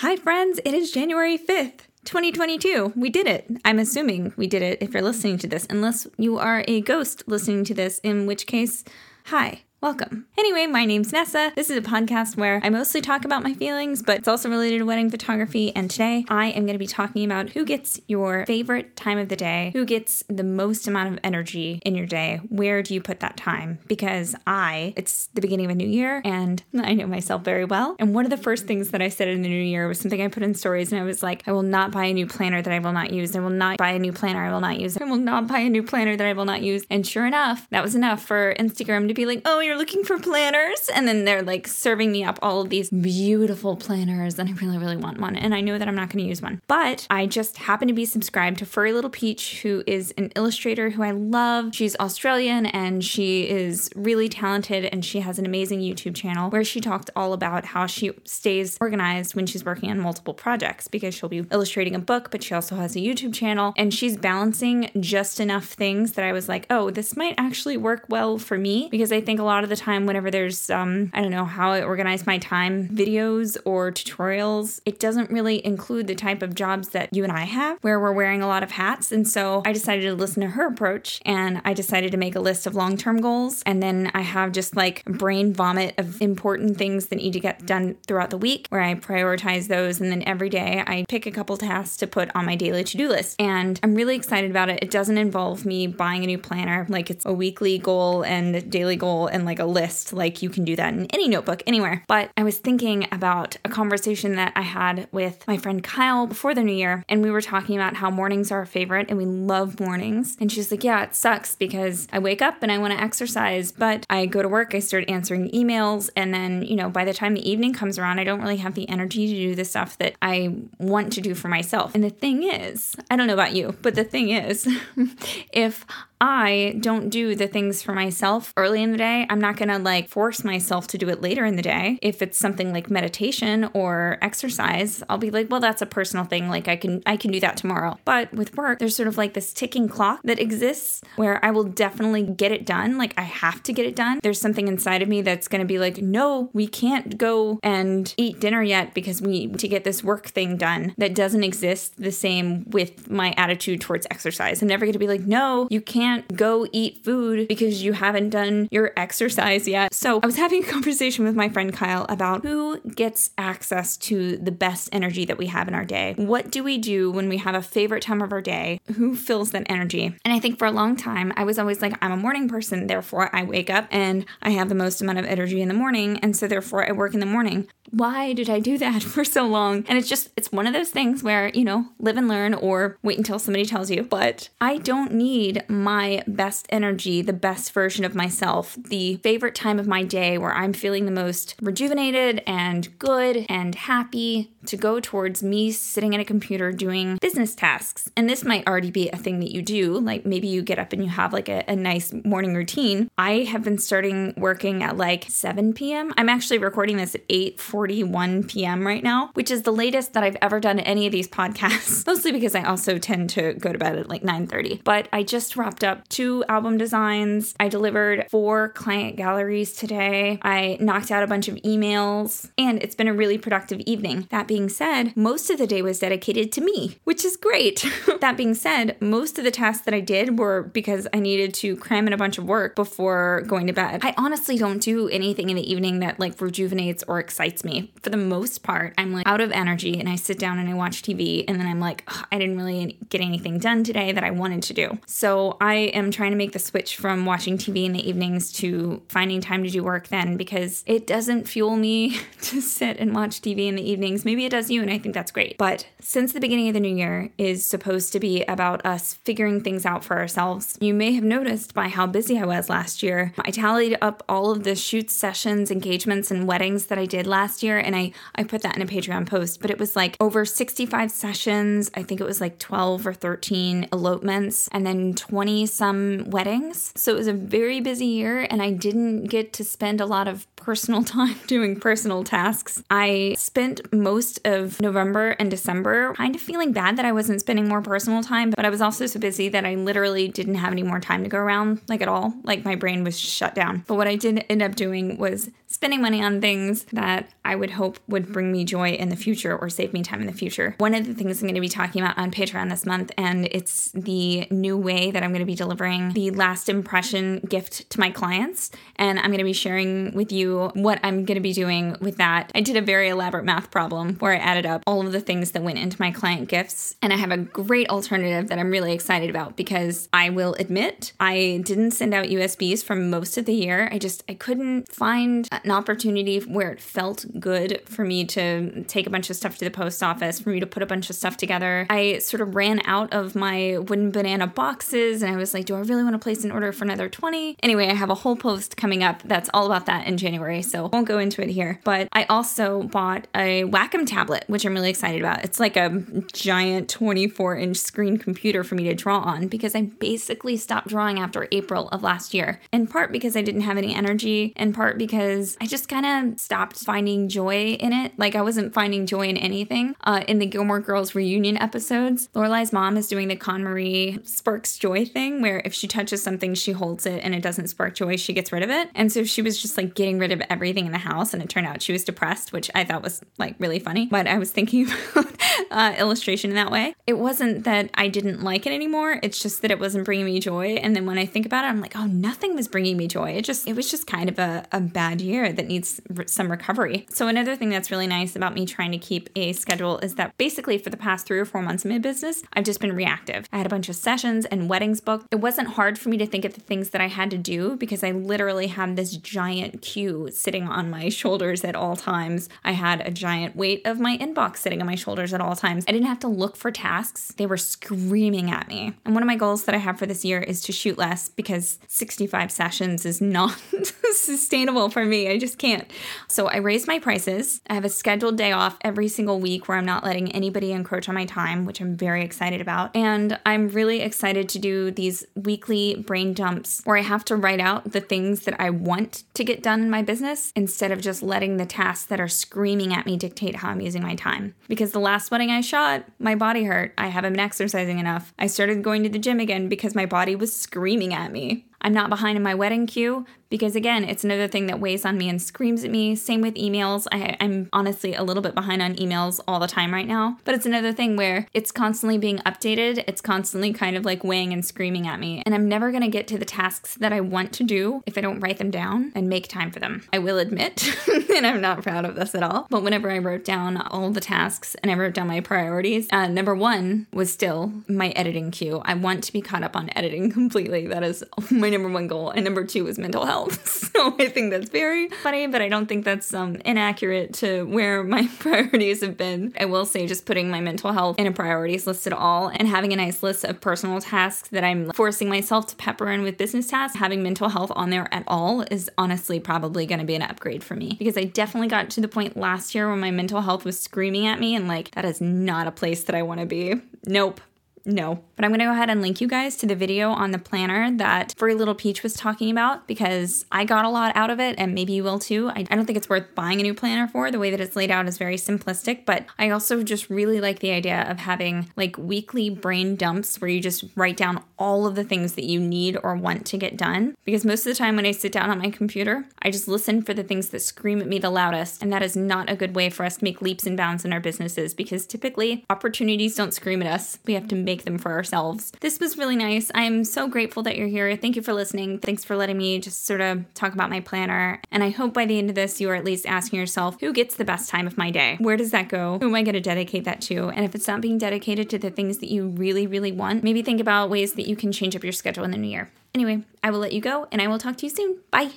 Hi, friends. It is January 5th. 2022. We did it. I'm assuming we did it if you're listening to this, unless you are a ghost listening to this, in which case, hi. Welcome. Anyway, my name's Nessa. This is a podcast where I mostly talk about my feelings, but it's also related to wedding photography. And today I am going to be talking about who gets your favorite time of the day, who gets the most amount of energy in your day. Where do you put that time? Because I, it's the beginning of a new year and I know myself very well. And one of the first things that I said in the new year was something I put in stories and I was like, I will not buy a new planner that I will not use. I will not buy a new planner I will not use. I will not buy a new planner that I will not use. And sure enough, that was enough for Instagram to be like, oh, you're looking for planners. And then they're like serving me up all of these beautiful planners. And I really, really want one. And I know that I'm not going to use one. But I just happen to be subscribed to Furry Little Peach, who is an illustrator who I love. She's Australian and she is really talented. And she has an amazing YouTube channel where she talked all about how she stays organized when she's working on multiple projects because she'll be illustrating a book, but she also has a YouTube channel. And she's balancing just enough things that I was like, oh, this might actually work well for me because I think a lot of the time, whenever there's um I don't know how I organize my time videos or tutorials, it doesn't really include the type of jobs that you and I have where we're wearing a lot of hats. And so I decided to listen to her approach and I decided to make a list of long-term goals and then I have just like brain vomit of important things that need to get done throughout the week where I prioritize those and then every day I pick a couple tasks to put on my daily to-do list. And I'm really excited about it. It doesn't involve me buying a new planner like it's a weekly goal and daily goal and like a list list. Like you can do that in any notebook, anywhere. But I was thinking about a conversation that I had with my friend Kyle before the new year, and we were talking about how mornings are our favorite and we love mornings. And she's like, Yeah, it sucks because I wake up and I want to exercise, but I go to work, I start answering emails, and then, you know, by the time the evening comes around, I don't really have the energy to do the stuff that I want to do for myself. And the thing is, I don't know about you, but the thing is, if I don't do the things for myself early in the day, I'm not going to like force myself to do it later in the day. If it's something like meditation or exercise, I'll be like, well, that's a personal thing. Like I can I can do that tomorrow. But with work, there's sort of like this ticking clock that exists where I will definitely get it done. Like I have to get it done. There's something inside of me that's going to be like, no, we can't go and eat dinner yet because we need to get this work thing done. That doesn't exist the same with my attitude towards exercise. I'm never going to be like, no, you can't go eat food because you haven't done your exercise yet. So I was having a conversation with my friend Kyle about who gets access to the best energy that we have in our day. What do we do when we have a favorite time of our day? Who fills that energy? And I think for a long time, I was always like, I'm a morning person, therefore I wake up and I have the most amount of energy in the morning. And so therefore I work in the morning why did I do that for so long? And it's just, it's one of those things where, you know, live and learn or wait until somebody tells you. But I don't need my best energy, the best version of myself, the favorite time of my day where I'm feeling the most rejuvenated and good and happy to go towards me sitting at a computer doing business tasks. And this might already be a thing that you do. Like maybe you get up and you have like a, a nice morning routine. I have been starting working at like 7 p.m. I'm actually recording this at 8:41 p.m. right now, which is the latest that I've ever done any of these podcasts. Mostly because I also tend to go to bed at like 9:30. But I just wrapped up two album designs. I delivered four client galleries today. I knocked out a bunch of emails, and it's been a really productive evening. That being said, most of the day was dedicated to me, which is great. that being said, most of the tasks that I did were because I needed to cram in a bunch of work before going to bed. I honestly don't do anything in the evening that like rejuvenates or excites me. For the most part, I'm like out of energy and I sit down and I watch TV and then I'm like, I didn't really get anything done today that I wanted to do. So I am trying to make the switch from watching TV in the evenings to finding time to do work then because it doesn't fuel me to sit and watch TV in the evenings. Maybe it does you and I think that's great. But since the beginning of the new year is supposed to be about us figuring things out for ourselves, you may have noticed by how busy I was last year. I tallied up all of the shoot sessions, engagements, and weddings that I did last year and I I put that in a Patreon post, but it was like over 65 sessions. I think it was like 12 or 13 elopements and then 20 some weddings. So it was a very busy year and I didn't get to spend a lot of personal time doing personal tasks. I spent most of November and December kind of feeling bad that I wasn't spending more personal time, but I was also so busy that I literally didn't have any more time to go around, like at all. Like my brain was shut down. But what I did end up doing was spending money on things that I would hope would bring me joy in the future or save me time in the future. One of the things I'm going to be talking about on Patreon this month, and it's the new way that I'm going to be delivering the last impression gift to my clients. And I'm going to be sharing with you what I'm going to be doing with that. I did a very elaborate math problem where I added up all of the things that went into my client gifts. And I have a great alternative that I'm really excited about because I will admit I didn't send out USBs for most of the year. I just, I couldn't find an opportunity where it felt good for me to take a bunch of stuff to the post office, for me to put a bunch of stuff together. I sort of ran out of my wooden banana boxes and I was like, do I really want to place an order for another 20? Anyway, I have a whole post coming up that's all about that in January, so won't go into it here. But I also bought a Wacom tablet, which I'm really excited about. It's like a giant 24 inch screen computer for me to draw on because I basically stopped drawing after April of last year. In part because I didn't have any energy, in part because I just kind of stopped finding joy in it. Like I wasn't finding joy in anything. Uh, in the Gilmore Girls reunion episodes, Lorelai's mom is doing the KonMari sparks joy thing, where if she touches something, she holds it and it doesn't spark joy, she gets rid of it. And so she was just like getting rid of everything in the house, and it turned out she was depressed, which I thought was like really funny. But I was thinking about uh, illustration in that way. It wasn't that I didn't like it anymore. It's just that it wasn't bringing me joy. And then when I think about it, I'm like, oh, nothing was bringing me joy. It just, it was just kind of a, a bad year that needs some recovery. So another thing that's really nice about me trying to keep a schedule is that basically for the past three or four months of my business, I've just been reactive. I had a bunch of sessions and weddings booked. It wasn't hard for me to think of the things that I had to do because I literally had this giant queue sitting on my shoulders at all times. I had a giant weight of my inbox sitting on my shoulders at all times. I didn't have to look for tasks. They were screaming at me. And one of my goals that I have for this year is to shoot less because 65 sessions is not sustainable for me. I just can't. So I raised my prices. I have a scheduled day off every single week where I'm not letting anybody encroach on my time, which I'm very excited about. And I'm really excited to do these weekly brain dumps where I have to write out the things that I want to get done in my business instead of just letting the tasks that are screaming at me dictate how I'm using my time. Because the last wedding I shot, my body hurt. I haven't been exercising enough. I started going to the gym again because my body was screaming at me. I'm not behind in my wedding queue because again, it's another thing that weighs on me and screams at me. Same with emails. I, am honestly a little bit behind on emails all the time right now, but it's another thing where it's constantly being updated. It's constantly kind of like weighing and screaming at me. And I'm never going to get to the tasks that I want to do if I don't write them down and make time for them. I will admit, and I'm not proud of this at all, but whenever I wrote down all the tasks and I wrote down my priorities, uh, number one was still my editing queue. I want to be caught up on editing completely. That is my number one goal. And number two is mental health. so I think that's very funny, but I don't think that's um, inaccurate to where my priorities have been. I will say just putting my mental health in a priorities list at all and having a nice list of personal tasks that I'm forcing myself to pepper in with business tasks, having mental health on there at all is honestly probably going to be an upgrade for me because I definitely got to the point last year when my mental health was screaming at me and like, that is not a place that I want to be. Nope. No. But I'm going to go ahead and link you guys to the video on the planner that Furry Little Peach was talking about because I got a lot out of it and maybe you will too. I, I don't think it's worth buying a new planner for. The way that it's laid out is very simplistic, but I also just really like the idea of having like weekly brain dumps where you just write down all of the things that you need or want to get done. Because most of the time when I sit down on my computer, I just listen for the things that scream at me the loudest. And that is not a good way for us to make leaps and bounds in our businesses because typically opportunities don't scream at us. We have to make them for ourselves. This was really nice. I'm so grateful that you're here. Thank you for listening. Thanks for letting me just sort of talk about my planner. And I hope by the end of this, you are at least asking yourself, who gets the best time of my day? Where does that go? Who am I going to dedicate that to? And if it's not being dedicated to the things that you really, really want, maybe think about ways that you can change up your schedule in the new year. Anyway, I will let you go and I will talk to you soon. Bye.